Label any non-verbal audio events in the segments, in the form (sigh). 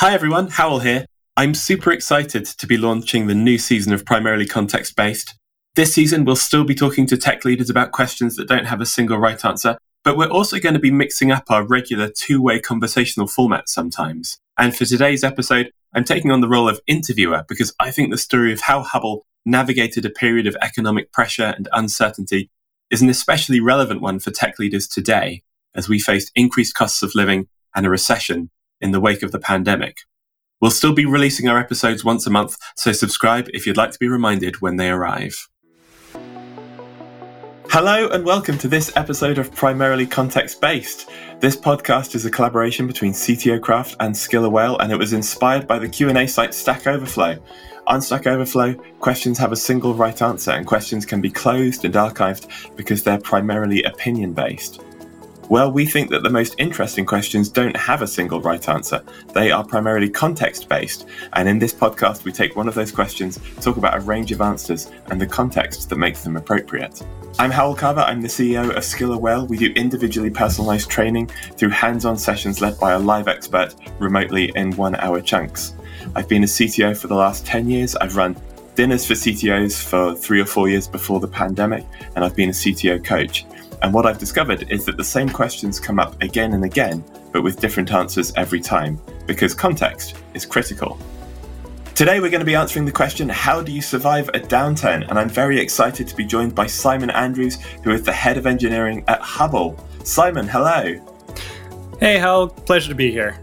Hi everyone, Howell here. I'm super excited to be launching the new season of Primarily Context Based. This season, we'll still be talking to tech leaders about questions that don't have a single right answer, but we're also going to be mixing up our regular two way conversational format sometimes. And for today's episode, I'm taking on the role of interviewer because I think the story of how Hubble navigated a period of economic pressure and uncertainty is an especially relevant one for tech leaders today as we faced increased costs of living and a recession in the wake of the pandemic. We'll still be releasing our episodes once a month, so subscribe if you'd like to be reminded when they arrive. Hello and welcome to this episode of Primarily Context Based. This podcast is a collaboration between CTO Craft and Skiller Whale, and it was inspired by the Q&A site Stack Overflow. On Stack Overflow, questions have a single right answer, and questions can be closed and archived because they're primarily opinion based. Well, we think that the most interesting questions don't have a single right answer. They are primarily context based. And in this podcast, we take one of those questions, talk about a range of answers, and the context that makes them appropriate. I'm Howell Carver. I'm the CEO of Skiller Whale. We do individually personalized training through hands on sessions led by a live expert remotely in one hour chunks. I've been a CTO for the last 10 years. I've run dinners for CTOs for three or four years before the pandemic, and I've been a CTO coach. And what I've discovered is that the same questions come up again and again, but with different answers every time, because context is critical. Today, we're going to be answering the question How do you survive a downturn? And I'm very excited to be joined by Simon Andrews, who is the head of engineering at Hubble. Simon, hello. Hey, Hal. Pleasure to be here.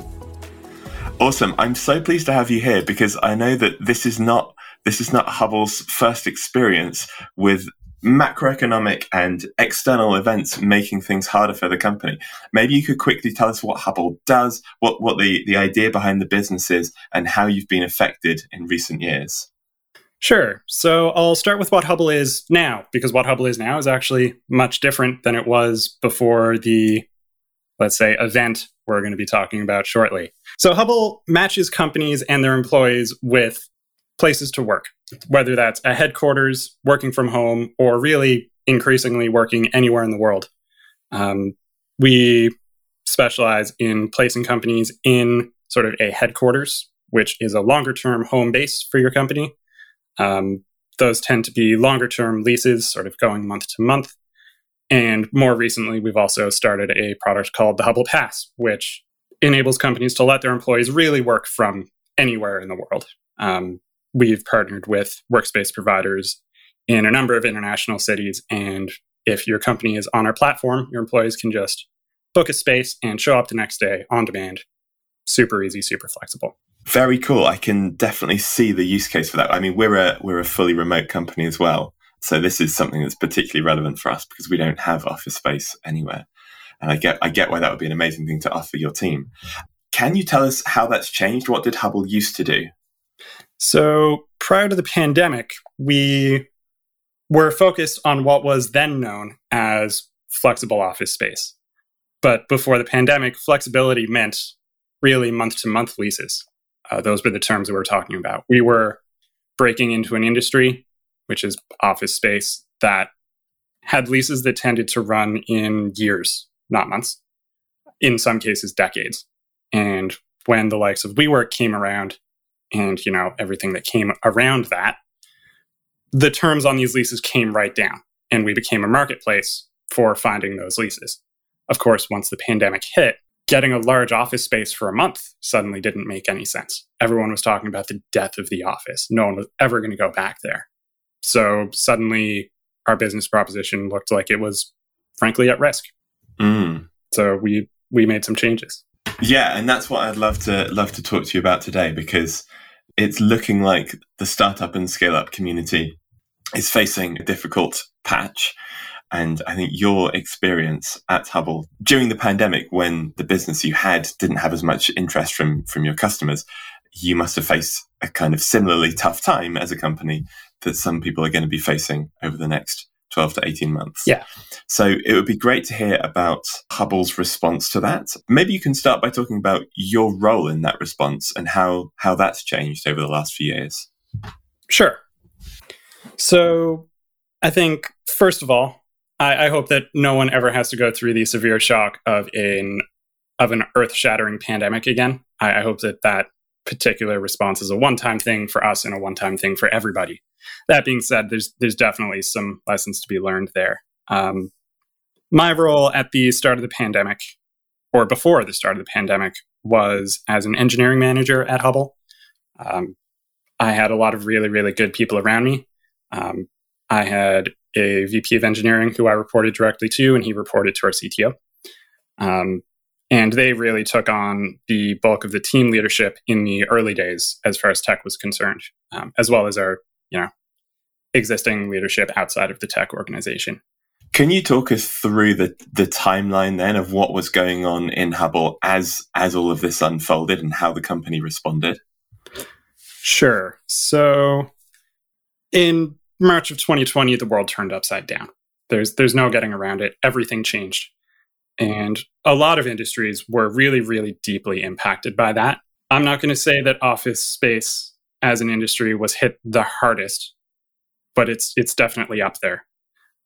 Awesome. I'm so pleased to have you here because I know that this is not this is not Hubble's first experience with macroeconomic and external events making things harder for the company. Maybe you could quickly tell us what Hubble does, what, what the, the idea behind the business is, and how you've been affected in recent years. Sure. So I'll start with what Hubble is now, because what Hubble is now is actually much different than it was before the, let's say, event we're going to be talking about shortly. So Hubble matches companies and their employees with places to work, whether that's a headquarters, working from home, or really increasingly working anywhere in the world. Um, we specialize in placing companies in sort of a headquarters, which is a longer term home base for your company. Um, those tend to be longer term leases, sort of going month to month. And more recently, we've also started a product called the Hubble Pass, which enables companies to let their employees really work from anywhere in the world. Um, we've partnered with workspace providers in a number of international cities. And if your company is on our platform, your employees can just book a space and show up the next day on demand. Super easy, super flexible. Very cool. I can definitely see the use case for that. I mean, we're a we're a fully remote company as well. So this is something that's particularly relevant for us because we don't have office space anywhere. And I get I get why that would be an amazing thing to offer your team. Can you tell us how that's changed? What did Hubble used to do? So prior to the pandemic, we were focused on what was then known as flexible office space. But before the pandemic, flexibility meant really month to month leases. Uh, those were the terms that we were talking about. We were breaking into an industry, which is office space, that had leases that tended to run in years, not months, in some cases, decades. And when the likes of WeWork came around, and you know everything that came around that the terms on these leases came right down and we became a marketplace for finding those leases. Of course once the pandemic hit getting a large office space for a month suddenly didn't make any sense. Everyone was talking about the death of the office. No one was ever going to go back there. So suddenly our business proposition looked like it was frankly at risk. Mm. so we we made some changes yeah, and that's what I'd love to love to talk to you about today because it's looking like the startup and scale up community is facing a difficult patch. And I think your experience at Hubble during the pandemic, when the business you had didn't have as much interest from, from your customers, you must have faced a kind of similarly tough time as a company that some people are going to be facing over the next 12 to 18 months. Yeah. So it would be great to hear about Hubble's response to that. Maybe you can start by talking about your role in that response and how, how that's changed over the last few years. Sure. So I think, first of all, I, I hope that no one ever has to go through the severe shock of an of an earth shattering pandemic again. I, I hope that that particular response is a one-time thing for us and a one-time thing for everybody. That being said, there's there's definitely some lessons to be learned there. Um, my role at the start of the pandemic, or before the start of the pandemic, was as an engineering manager at Hubble. Um, I had a lot of really, really good people around me. Um, I had a VP of engineering who I reported directly to, and he reported to our CTO. And they really took on the bulk of the team leadership in the early days as far as tech was concerned, um, as well as our, you know, existing leadership outside of the tech organization. Can you talk us through the the timeline then of what was going on in Hubble as as all of this unfolded and how the company responded? Sure. So in March of 2020, the world turned upside down. There's there's no getting around it. Everything changed. And a lot of industries were really, really deeply impacted by that. I'm not going to say that office space as an industry was hit the hardest, but it's it's definitely up there.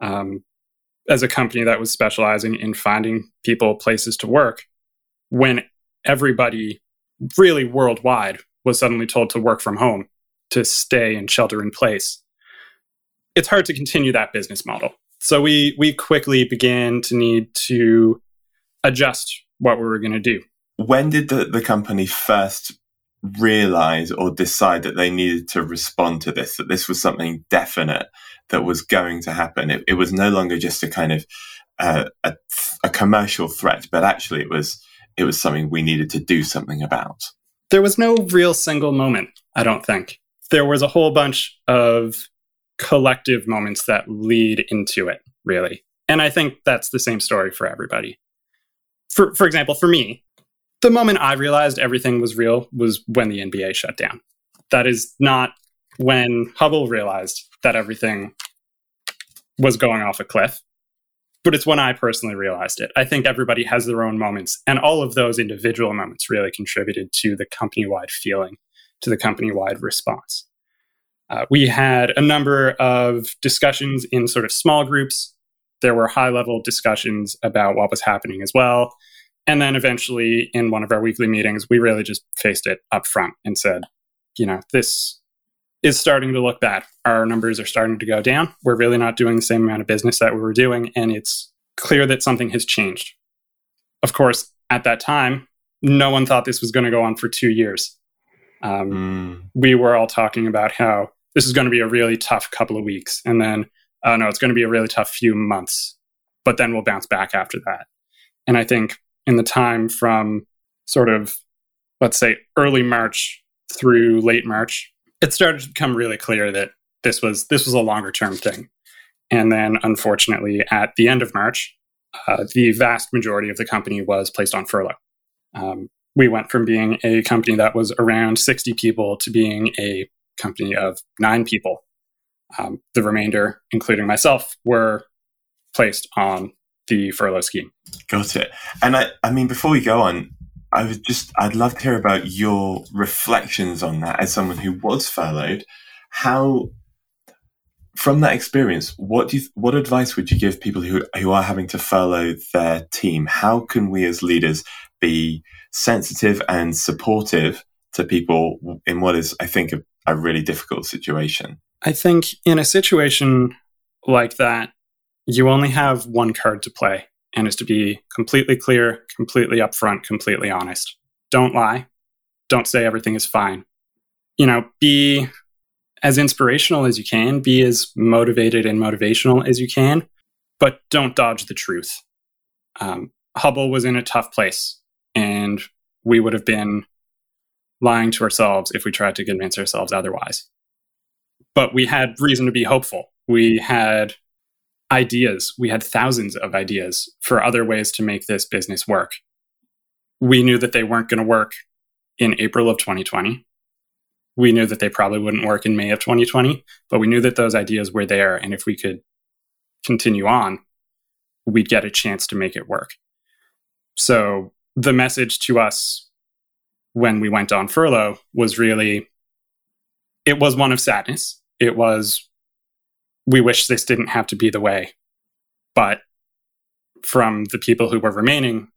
Um, as a company that was specializing in finding people places to work, when everybody really worldwide was suddenly told to work from home, to stay and shelter in place, it's hard to continue that business model. So we we quickly began to need to adjust what we were going to do. When did the, the company first realize or decide that they needed to respond to this, that this was something definite that was going to happen? It, it was no longer just a kind of uh, a, a commercial threat, but actually it was it was something we needed to do something about. There was no real single moment, I don't think. There was a whole bunch of collective moments that lead into it, really. And I think that's the same story for everybody. For, for example, for me, the moment I realized everything was real was when the NBA shut down. That is not when Hubble realized that everything was going off a cliff, but it's when I personally realized it. I think everybody has their own moments, and all of those individual moments really contributed to the company wide feeling, to the company wide response. Uh, we had a number of discussions in sort of small groups. There were high level discussions about what was happening as well. And then eventually, in one of our weekly meetings, we really just faced it up front and said, you know, this is starting to look bad. Our numbers are starting to go down. We're really not doing the same amount of business that we were doing. And it's clear that something has changed. Of course, at that time, no one thought this was going to go on for two years. Um, mm. We were all talking about how this is going to be a really tough couple of weeks. And then, uh, no, it's going to be a really tough few months, but then we'll bounce back after that. And I think in the time from sort of, let's say, early March through late March, it started to become really clear that this was this was a longer term thing. And then, unfortunately, at the end of March, uh, the vast majority of the company was placed on furlough. Um, we went from being a company that was around 60 people to being a company of nine people. Um, the remainder, including myself, were placed on the furlough scheme. Got it. And I, I mean, before we go on, I would just, I'd love to hear about your reflections on that as someone who was furloughed. How, from that experience, what do you, what advice would you give people who, who are having to furlough their team? How can we as leaders be sensitive and supportive to people in what is, I think, a a really difficult situation. I think in a situation like that, you only have one card to play, and is to be completely clear, completely upfront, completely honest. Don't lie. Don't say everything is fine. You know, be as inspirational as you can, be as motivated and motivational as you can, but don't dodge the truth. Um, Hubble was in a tough place, and we would have been lying to ourselves if we tried to convince ourselves otherwise. But we had reason to be hopeful. We had ideas. We had thousands of ideas for other ways to make this business work. We knew that they weren't going to work in April of 2020. We knew that they probably wouldn't work in May of 2020, but we knew that those ideas were there. And if we could continue on, we'd get a chance to make it work. So the message to us when we went on furlough was really it was one of sadness. It was we wish this didn't have to be the way. But from the people who were remaining,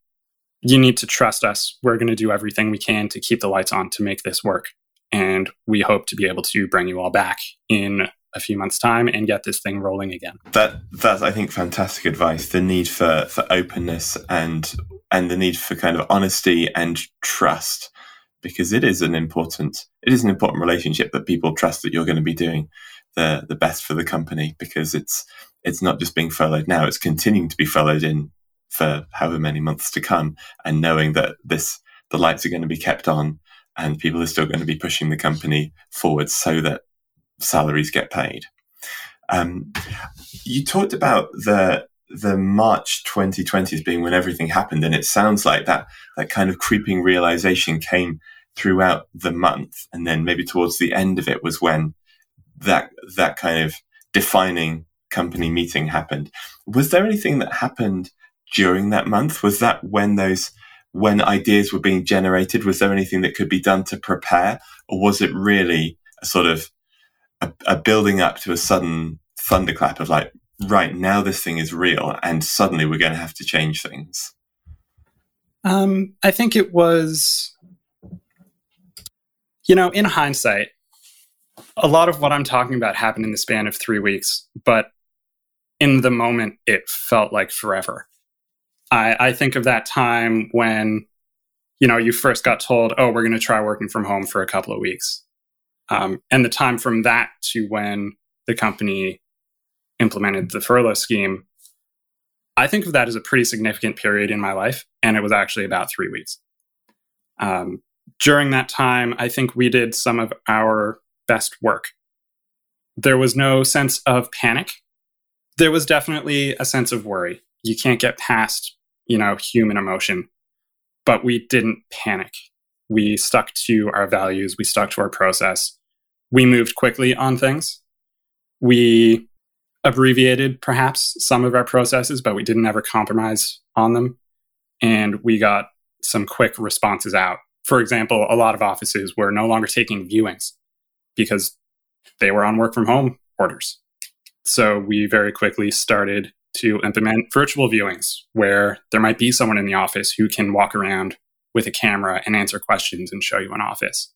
you need to trust us. We're going to do everything we can to keep the lights on to make this work. And we hope to be able to bring you all back in a few months' time and get this thing rolling again. That that's I think fantastic advice. The need for for openness and and the need for kind of honesty and trust because it is an important it is an important relationship that people trust that you're going to be doing the the best for the company because it's it's not just being furloughed now it's continuing to be furloughed in for however many months to come and knowing that this the lights are going to be kept on and people are still going to be pushing the company forward so that salaries get paid. Um, you talked about the the March 2020 as being when everything happened, and it sounds like that that kind of creeping realization came throughout the month, and then maybe towards the end of it was when that that kind of defining company meeting happened. Was there anything that happened during that month? Was that when those when ideas were being generated? Was there anything that could be done to prepare, or was it really a sort of a, a building up to a sudden thunderclap of like, right now this thing is real, and suddenly we're going to have to change things? Um, I think it was, you know, in hindsight, a lot of what I'm talking about happened in the span of three weeks, but in the moment, it felt like forever. I, I think of that time when, you know, you first got told, oh, we're going to try working from home for a couple of weeks. Um, and the time from that to when the company implemented the furlough scheme, I think of that as a pretty significant period in my life. And it was actually about three weeks. Um, during that time, I think we did some of our best work. There was no sense of panic. There was definitely a sense of worry. You can't get past, you know, human emotion. But we didn't panic. We stuck to our values, we stuck to our process. We moved quickly on things. We abbreviated perhaps some of our processes, but we didn't ever compromise on them. And we got some quick responses out. For example, a lot of offices were no longer taking viewings because they were on work from home orders. So we very quickly started to implement virtual viewings where there might be someone in the office who can walk around with a camera and answer questions and show you an office.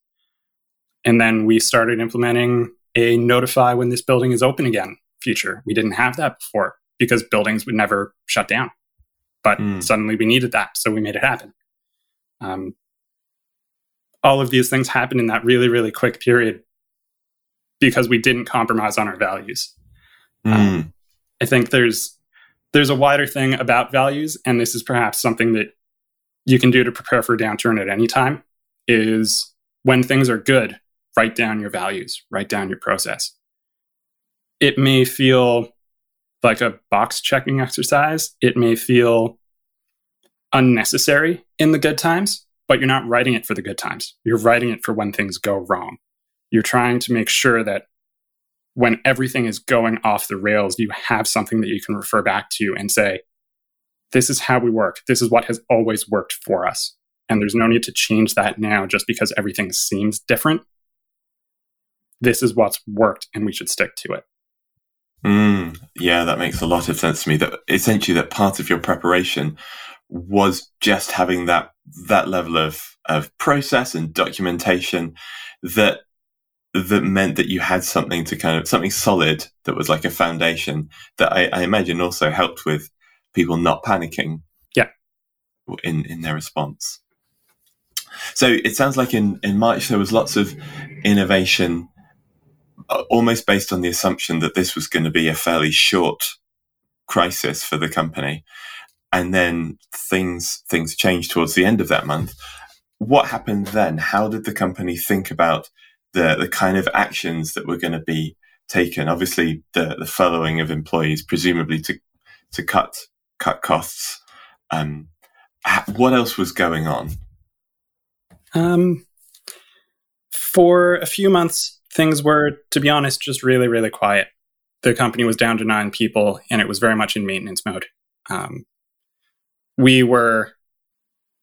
And then we started implementing a notify when this building is open again feature. We didn't have that before because buildings would never shut down. But mm. suddenly we needed that. So we made it happen. Um, all of these things happened in that really, really quick period because we didn't compromise on our values. Mm. Um, I think there's there's a wider thing about values, and this is perhaps something that you can do to prepare for a downturn at any time. Is when things are good, write down your values, write down your process. It may feel like a box checking exercise. It may feel unnecessary in the good times, but you're not writing it for the good times. You're writing it for when things go wrong. You're trying to make sure that when everything is going off the rails, you have something that you can refer back to and say, this is how we work. This is what has always worked for us. And there's no need to change that now just because everything seems different. This is what's worked and we should stick to it. Mm, yeah, that makes a lot of sense to me. That essentially that part of your preparation was just having that that level of of process and documentation that that meant that you had something to kind of something solid that was like a foundation that I, I imagine also helped with people not panicking. Yeah. In in their response. So it sounds like in in March there was lots of innovation, almost based on the assumption that this was going to be a fairly short crisis for the company, and then things things changed towards the end of that month. What happened then? How did the company think about the the kind of actions that were going to be taken. Obviously, the the furloughing of employees, presumably to to cut cut costs. Um, what else was going on? Um, for a few months, things were, to be honest, just really, really quiet. The company was down to nine people, and it was very much in maintenance mode. Um, we were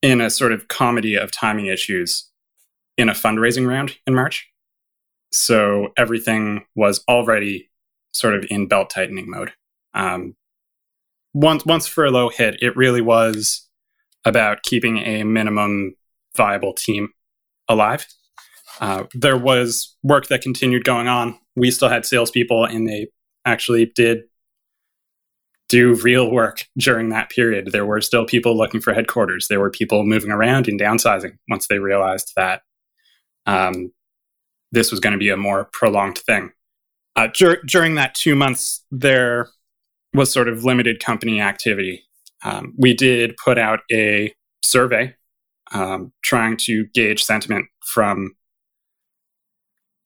in a sort of comedy of timing issues in a fundraising round in March. So everything was already sort of in belt tightening mode. Um, once once furlough hit, it really was about keeping a minimum viable team alive. Uh, there was work that continued going on. We still had salespeople, and they actually did do real work during that period. There were still people looking for headquarters. There were people moving around and downsizing once they realized that um, this was going to be a more prolonged thing. Uh, dur- during that two months, there was sort of limited company activity. Um, we did put out a survey um, trying to gauge sentiment from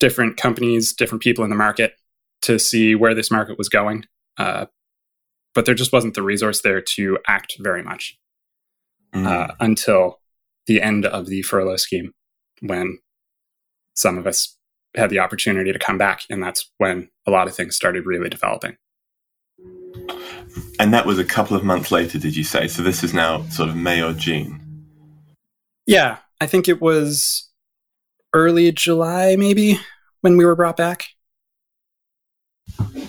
different companies, different people in the market to see where this market was going. Uh, but there just wasn't the resource there to act very much mm. uh, until the end of the furlough scheme when some of us had the opportunity to come back. And that's when a lot of things started really developing. And that was a couple of months later, did you say? So this is now sort of May or June? Yeah, I think it was early July, maybe, when we were brought back.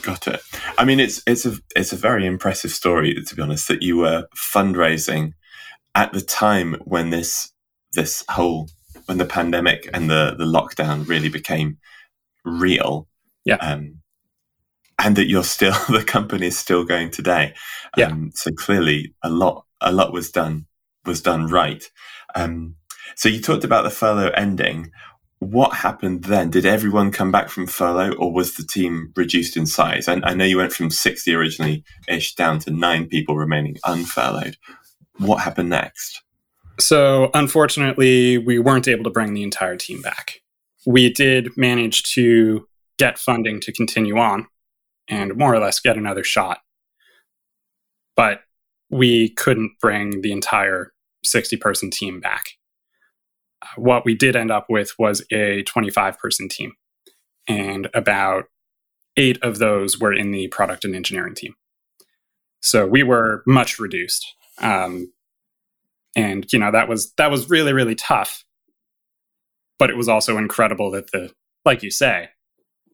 Got it. I mean, it's it's a it's a very impressive story, to be honest, that you were fundraising at the time when this this whole when the pandemic and the the lockdown really became real. Yeah. Um, and that you're still (laughs) the company is still going today. Yeah. Um, so clearly, a lot a lot was done was done right. Um, so you talked about the furlough ending what happened then? Did everyone come back from furlough or was the team reduced in size? I, I know you went from 60 originally ish down to nine people remaining unfurloughed. What happened next? So, unfortunately, we weren't able to bring the entire team back. We did manage to get funding to continue on and more or less get another shot. But we couldn't bring the entire 60 person team back what we did end up with was a 25 person team. And about eight of those were in the product and engineering team. So we were much reduced. Um, and you know that was that was really really tough but it was also incredible that the like you say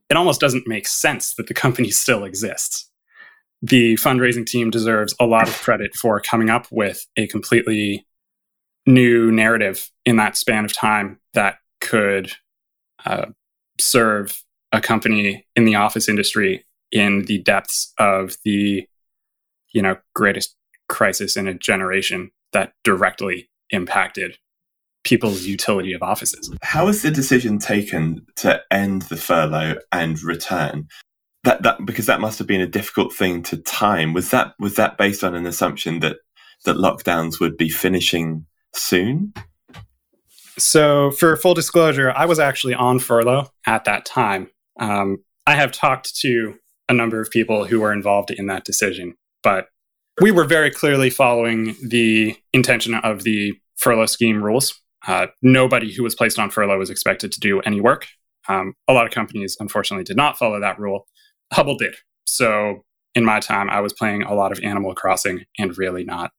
it almost doesn't make sense that the (laughs) company still exists the fundraising team deserves a lot of credit for coming up with a completely new narrative in that span of time that could uh, serve a company in the office industry in the depths of the you know greatest crisis in a generation that directly impacted people's utility of offices. How was the decision taken to end the furlough and return? That that because that must have been a difficult thing to time. Was that was that based on an assumption that that lockdowns would be finishing soon? So, for full disclosure, I was actually on furlough at that time. Um, I have talked to a number of people who were involved in that decision, but we were very clearly following the intention of the furlough scheme rules. Uh, nobody who was placed on furlough was expected to do any work. Um, a lot of companies, unfortunately, did not follow that rule. Hubble did. So, in my time, I was playing a lot of Animal Crossing and really not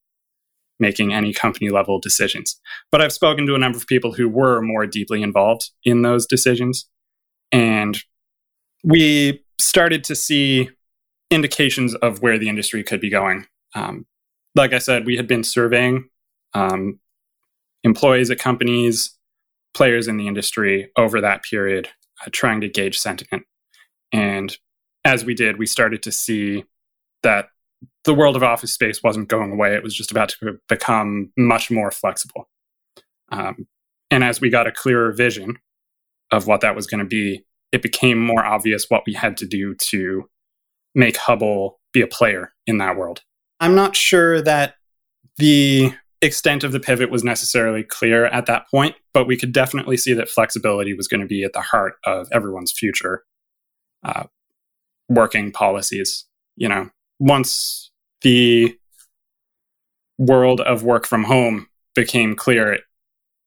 making any company level decisions. But I've spoken to a number of people who were more deeply involved in those decisions. And we started to see indications of where the industry could be going. Um, like I said, we had been surveying um, employees at companies, players in the industry over that period, uh, trying to gauge sentiment. And as we did, we started to see that the world of office space wasn't going away. It was just about to become much more flexible. Um, and as we got a clearer vision of what that was going to be, it became more obvious what we had to do to make Hubble be a player in that world. I'm not sure that the extent of the pivot was necessarily clear at that point, but we could definitely see that flexibility was going to be at the heart of everyone's future uh, working policies. You know, once the world of work from home became clear,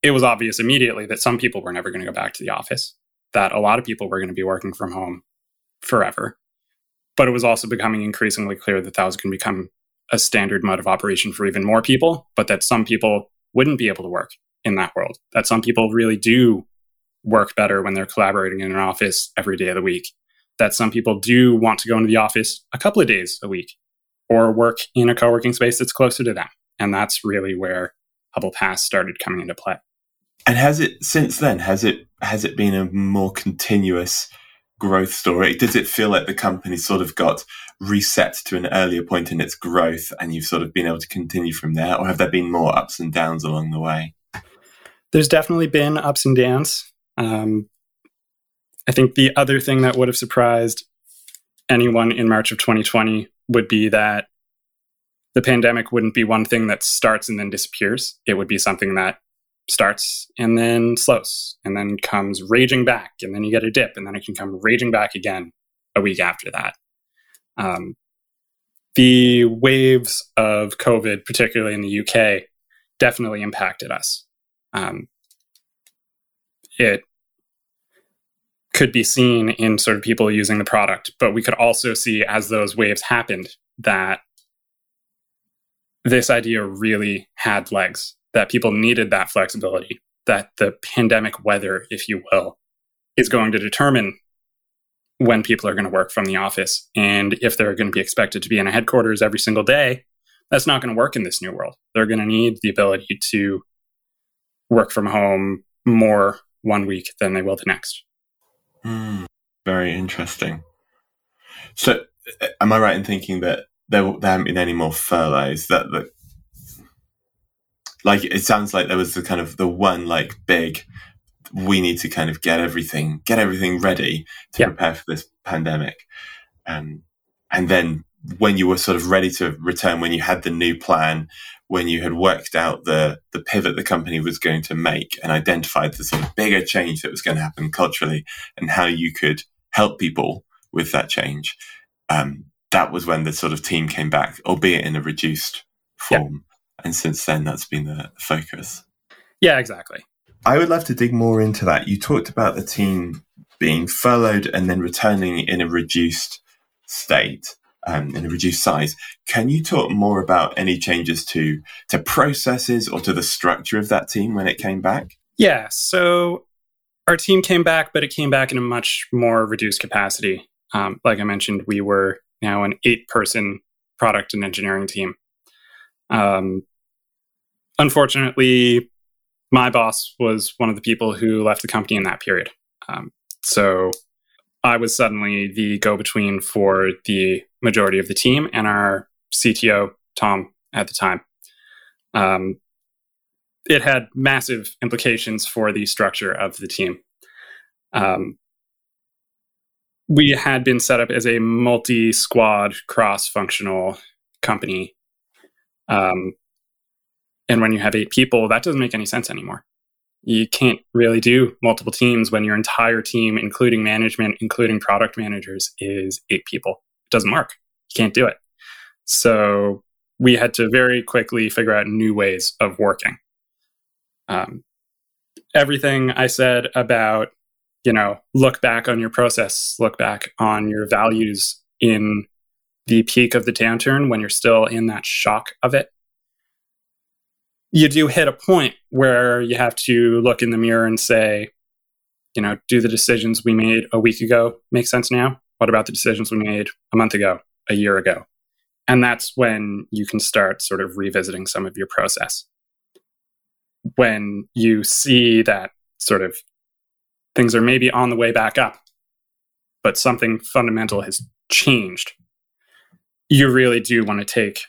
it was obvious immediately that some people were never going to go back to the office, that a lot of people were going to be working from home forever. But it was also becoming increasingly clear that that was going to become a standard mode of operation for even more people, but that some people wouldn't be able to work in that world, that some people really do work better when they're collaborating in an office every day of the week, that some people do want to go into the office a couple of days a week or work in a co working space that's closer to them. And that's really where Hubble Pass started coming into play. And has it since then? Has it has it been a more continuous growth story? Does it feel like the company sort of got reset to an earlier point in its growth, and you've sort of been able to continue from there, or have there been more ups and downs along the way? There's definitely been ups and downs. Um, I think the other thing that would have surprised anyone in March of 2020 would be that the pandemic wouldn't be one thing that starts and then disappears. It would be something that starts and then slows and then comes raging back and then you get a dip and then it can come raging back again a week after that. Um, the waves of COVID, particularly in the UK, definitely impacted us. Um, it could be seen in sort of people using the product, but we could also see as those waves happened that this idea really had legs, that people needed that flexibility, that the pandemic weather, if you will, is going to determine when people are going to work from the office. And if they're going to be expected to be in a headquarters every single day, that's not going to work in this new world. They're going to need the ability to work from home more one week than they will the next. Mm, very interesting. So, am I right in thinking that there, there haven't been any more furloughs? That the like it sounds like there was the kind of the one like big we need to kind of get everything get everything ready to prepare for this pandemic um, and then when you were sort of ready to return when you had the new plan when you had worked out the the pivot the company was going to make and identified the sort of bigger change that was going to happen culturally and how you could help people with that change um, that was when the sort of team came back albeit in a reduced form. And since then that's been the focus. Yeah exactly. I would love to dig more into that. You talked about the team being furloughed and then returning in a reduced state um, in a reduced size. Can you talk more about any changes to to processes or to the structure of that team when it came back? Yeah so our team came back but it came back in a much more reduced capacity. Um, like i mentioned we were now an eight person product and engineering team. Um, unfortunately, my boss was one of the people who left the company in that period. Um, so I was suddenly the go between for the majority of the team and our CTO, Tom, at the time. Um, it had massive implications for the structure of the team. Um, we had been set up as a multi squad, cross functional company. Um, and when you have eight people, that doesn't make any sense anymore. You can't really do multiple teams when your entire team, including management, including product managers, is eight people. Doesn't work. You can't do it. So we had to very quickly figure out new ways of working. Um, everything I said about, you know, look back on your process, look back on your values in the peak of the downturn when you're still in that shock of it you do hit a point where you have to look in the mirror and say, you know, do the decisions we made a week ago make sense now? What about the decisions we made a month ago, a year ago? And that's when you can start sort of revisiting some of your process. When you see that sort of things are maybe on the way back up, but something fundamental has changed, you really do want to take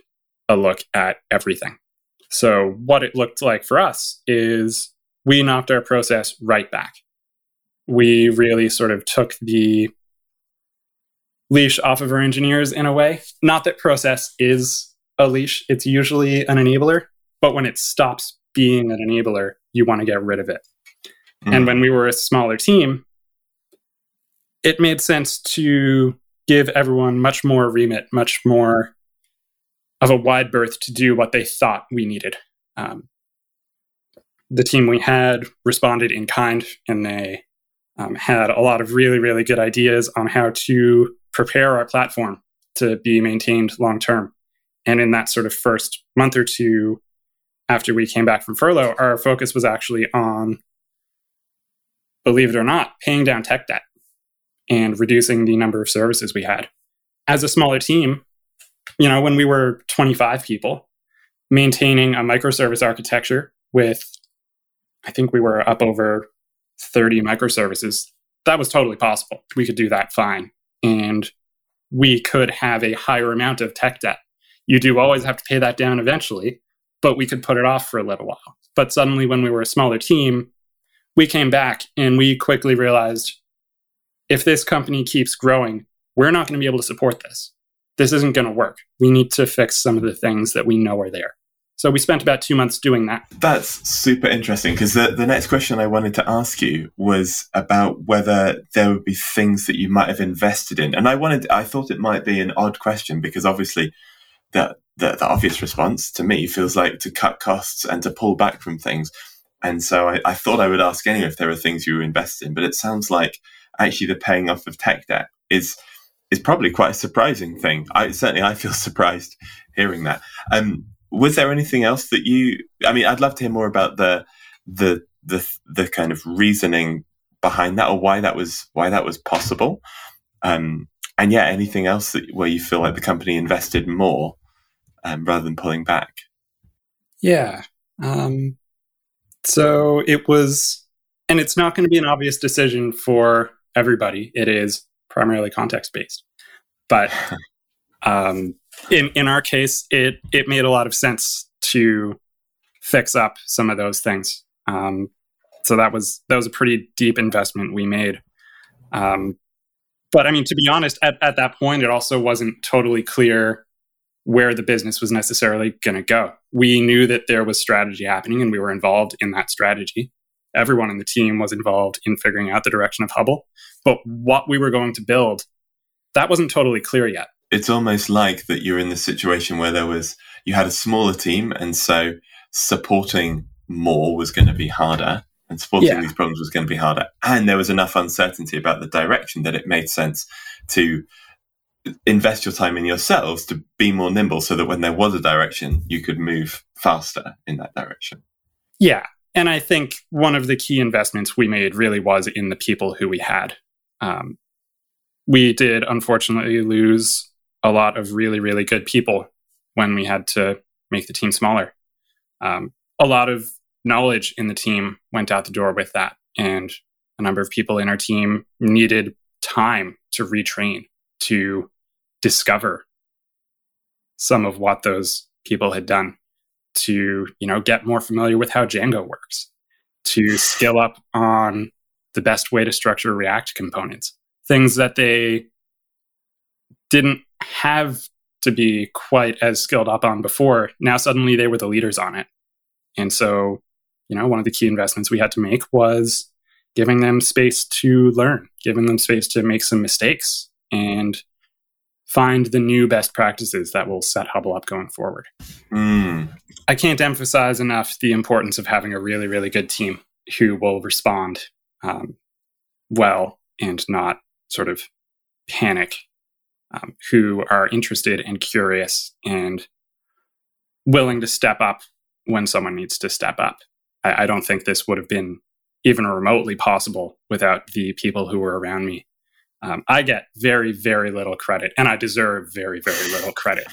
a look at everything so, what it looked like for us is we knocked our process right back. We really sort of took the leash off of our engineers in a way. Not that process is a leash, it's usually an enabler, but when it stops being an enabler, you want to get rid of it. Mm. And when we were a smaller team, it made sense to give everyone much more remit, much more of a wide berth to do what they thought we needed. Um, the team we had responded in kind and they um, had a lot of really, really good ideas on how to prepare our platform to be maintained long term. And in that sort of first month or two after we came back from furlough, our focus was actually on, believe it or not, paying down tech debt and reducing the number of services we had. As a smaller team, you know, when we were 25 people, maintaining a microservice architecture with, I think we were up over 30 microservices. That was totally possible. We could do that fine. And we could have a higher amount of tech debt. You do always have to pay that down eventually, but we could put it off for a little while. But suddenly, when we were a smaller team, we came back and we quickly realized if this company keeps growing, we're not going to be able to support this. This isn't going to work. We need to fix some of the things that we know are there. So we spent about two months doing that. That's super interesting because the, the next question I wanted to ask you was about whether there would be things that you might have invested in. And I wanted, I thought it might be an odd question because obviously the, the, the obvious response to me feels like to cut costs and to pull back from things. And so I, I thought I would ask anyway if there are things you invest in, but it sounds like actually the paying off of tech debt is is probably quite a surprising thing. I certainly I feel (laughs) surprised hearing that. Um, was there anything else that you? I mean, I'd love to hear more about the the the the kind of reasoning behind that, or why that was why that was possible. Um, and yeah, anything else that where you feel like the company invested more um, rather than pulling back? Yeah. Um, so it was, and it's not going to be an obvious decision for everybody. It is primarily context based, but (laughs) um, in in our case, it it made a lot of sense to fix up some of those things. Um, so that was that was a pretty deep investment we made. Um, but I mean, to be honest, at, at that point, it also wasn't totally clear where the business was necessarily going to go. We knew that there was strategy happening and we were involved in that strategy. Everyone in the team was involved in figuring out the direction of Hubble. But what we were going to build, that wasn't totally clear yet it's almost like that you're in the situation where there was you had a smaller team and so supporting more was going to be harder and supporting yeah. these problems was going to be harder. And there was enough uncertainty about the direction that it made sense to invest your time in yourselves to be more nimble so that when there was a direction you could move faster in that direction. Yeah and i think one of the key investments we made really was in the people who we had. Um, we did unfortunately lose a lot of really, really good people when we had to make the team smaller. Um, a lot of knowledge in the team went out the door with that. And a number of people in our team needed time to retrain, to discover some of what those people had done, to, you know, get more familiar with how Django works, to skill up on the best way to structure React components, things that they didn't have to be quite as skilled up on before. Now suddenly they were the leaders on it. And so, you know, one of the key investments we had to make was giving them space to learn, giving them space to make some mistakes and find the new best practices that will set Hubble up going forward. Mm. I can't emphasize enough the importance of having a really, really good team who will respond um, well and not sort of panic um, who are interested and curious and willing to step up when someone needs to step up. I, I don't think this would have been even remotely possible without the people who were around me. Um, I get very, very little credit, and I deserve very, very little credit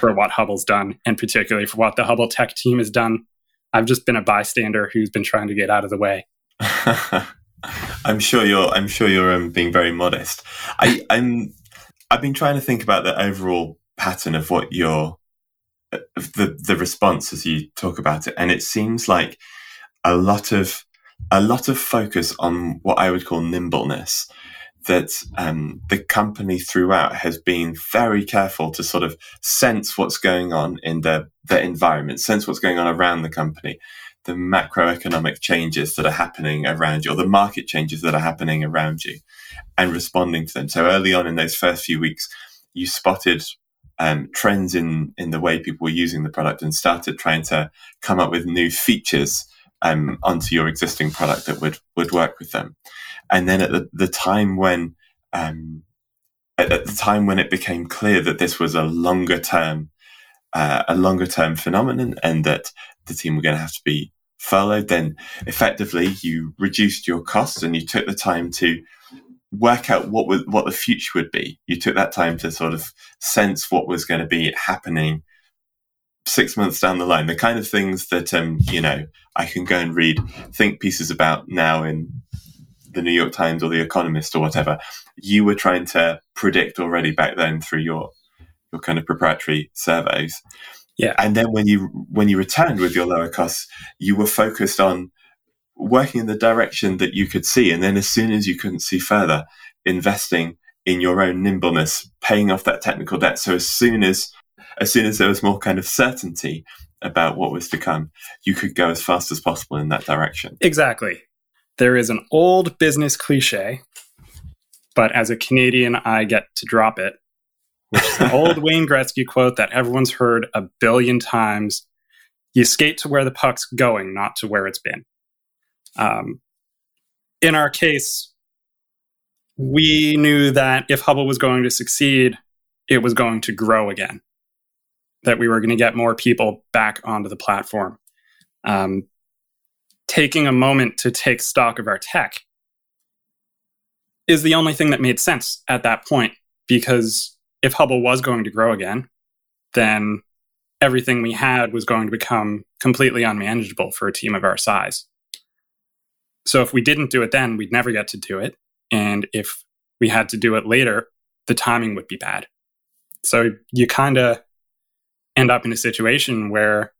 for what Hubble's done, and particularly for what the Hubble tech team has done. I've just been a bystander who's been trying to get out of the way. (laughs) I'm sure you're. I'm sure you're um, being very modest. I, I'm I've been trying to think about the overall pattern of what your of the the response as you talk about it, and it seems like a lot of a lot of focus on what I would call nimbleness. That um, the company throughout has been very careful to sort of sense what's going on in the the environment, sense what's going on around the company, the macroeconomic changes that are happening around you, or the market changes that are happening around you, and responding to them. So early on in those first few weeks, you spotted um, trends in in the way people were using the product and started trying to come up with new features um, onto your existing product that would would work with them. And then at the, the time when um, at, at, the time when it became clear that this was a longer term uh, a longer term phenomenon and that the team were going to have to be furloughed, then effectively you reduced your costs and you took the time to work out what was, what the future would be. You took that time to sort of sense what was going to be happening six months down the line, the kind of things that um, you know I can go and read think pieces about now in the New York Times or the Economist or whatever, you were trying to predict already back then through your your kind of proprietary surveys. Yeah. And then when you when you returned with your lower costs, you were focused on working in the direction that you could see. And then as soon as you couldn't see further, investing in your own nimbleness, paying off that technical debt. So as soon as as soon as there was more kind of certainty about what was to come, you could go as fast as possible in that direction. Exactly. There is an old business cliche, but as a Canadian, I get to drop it. Which is an old (laughs) Wayne Gretzky quote that everyone's heard a billion times. You skate to where the puck's going, not to where it's been. Um, in our case, we knew that if Hubble was going to succeed, it was going to grow again, that we were going to get more people back onto the platform. Um, taking a moment to take stock of our tech is the only thing that made sense at that point because if Hubble was going to grow again, then everything we had was going to become completely unmanageable for a team of our size. So if we didn't do it then, we'd never get to do it. And if we had to do it later, the timing would be bad. So you kind of end up in a situation where,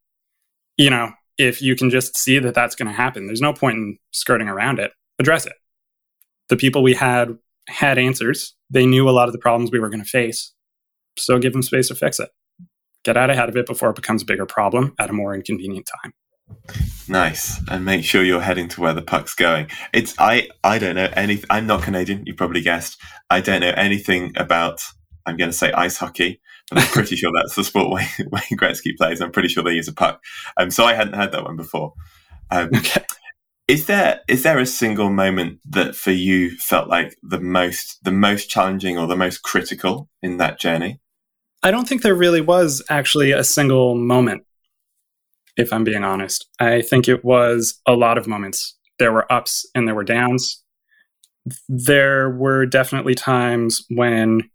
you know, if you can just see that that's going to happen, there's no point in skirting around it. Address it. The people we had had answers. They knew a lot of the problems we were going to face. So give them space to fix it. Get out ahead of it before it becomes a bigger problem at a more inconvenient time. Nice, and make sure you're heading to where the puck's going. It's I I don't know any. I'm not Canadian. You probably guessed. I don't know anything about. I'm going to say ice hockey, but I'm pretty sure that's the sport (laughs) Wayne, Wayne Gretzky plays. I'm pretty sure they use a puck. Um, so I hadn't heard that one before. Um, (laughs) okay. Is there is there a single moment that for you felt like the most the most challenging or the most critical in that journey? I don't think there really was actually a single moment if I'm being honest. I think it was a lot of moments. There were ups and there were downs. There were definitely times when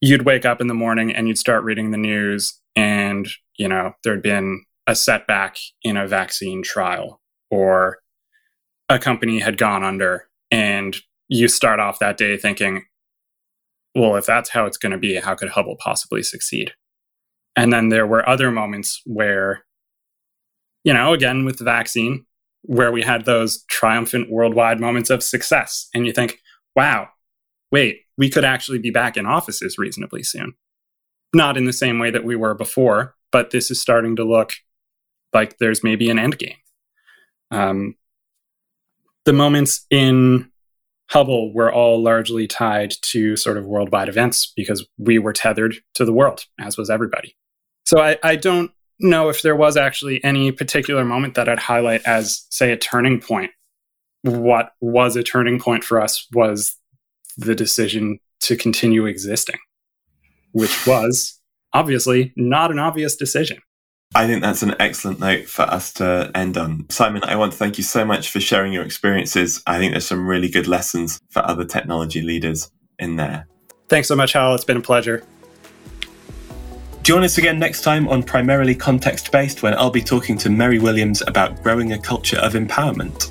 you'd wake up in the morning and you'd start reading the news and, you know, there'd been a setback in a vaccine trial or a company had gone under and you start off that day thinking, well, if that's how it's going to be, how could Hubble possibly succeed? And then there were other moments where, you know, again with the vaccine, where we had those triumphant worldwide moments of success. And you think, wow, wait, we could actually be back in offices reasonably soon. Not in the same way that we were before, but this is starting to look like there's maybe an end game. Um, the moments in Hubble were all largely tied to sort of worldwide events because we were tethered to the world, as was everybody. So I, I don't know if there was actually any particular moment that I'd highlight as, say, a turning point. What was a turning point for us was the decision to continue existing, which was obviously not an obvious decision. I think that's an excellent note for us to end on. Simon, I want to thank you so much for sharing your experiences. I think there's some really good lessons for other technology leaders in there. Thanks so much, Hal. It's been a pleasure. Join us again next time on Primarily Context Based when I'll be talking to Mary Williams about growing a culture of empowerment.